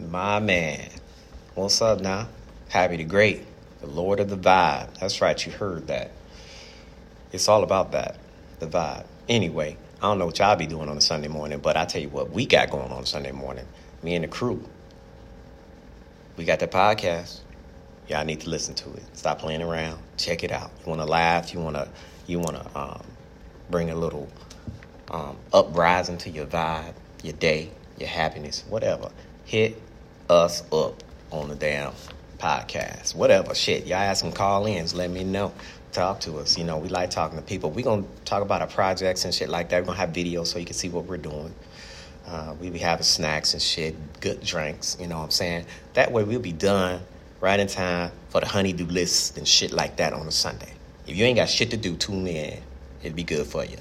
My man. What's up now? Happy the Great, the Lord of the Vibe. That's right, you heard that. It's all about that, the vibe. Anyway, I don't know what y'all be doing on a Sunday morning, but I tell you what we got going on Sunday morning. Me and the crew. We got the podcast. Y'all need to listen to it. Stop playing around. Check it out. You want to laugh? You want to you want to um, bring a little um, uprising to your vibe, your day, your happiness, whatever. Hit us up on the damn podcast. Whatever. Shit. Y'all have some call ins. Let me know. Talk to us. You know, we like talking to people. We're going to talk about our projects and shit like that. We're going to have videos so you can see what we're doing. Uh, we be having snacks and shit, good drinks, you know what I'm saying? That way we'll be done right in time for the honeydew list and shit like that on a Sunday. If you ain't got shit to do, tune in. It'll be good for you.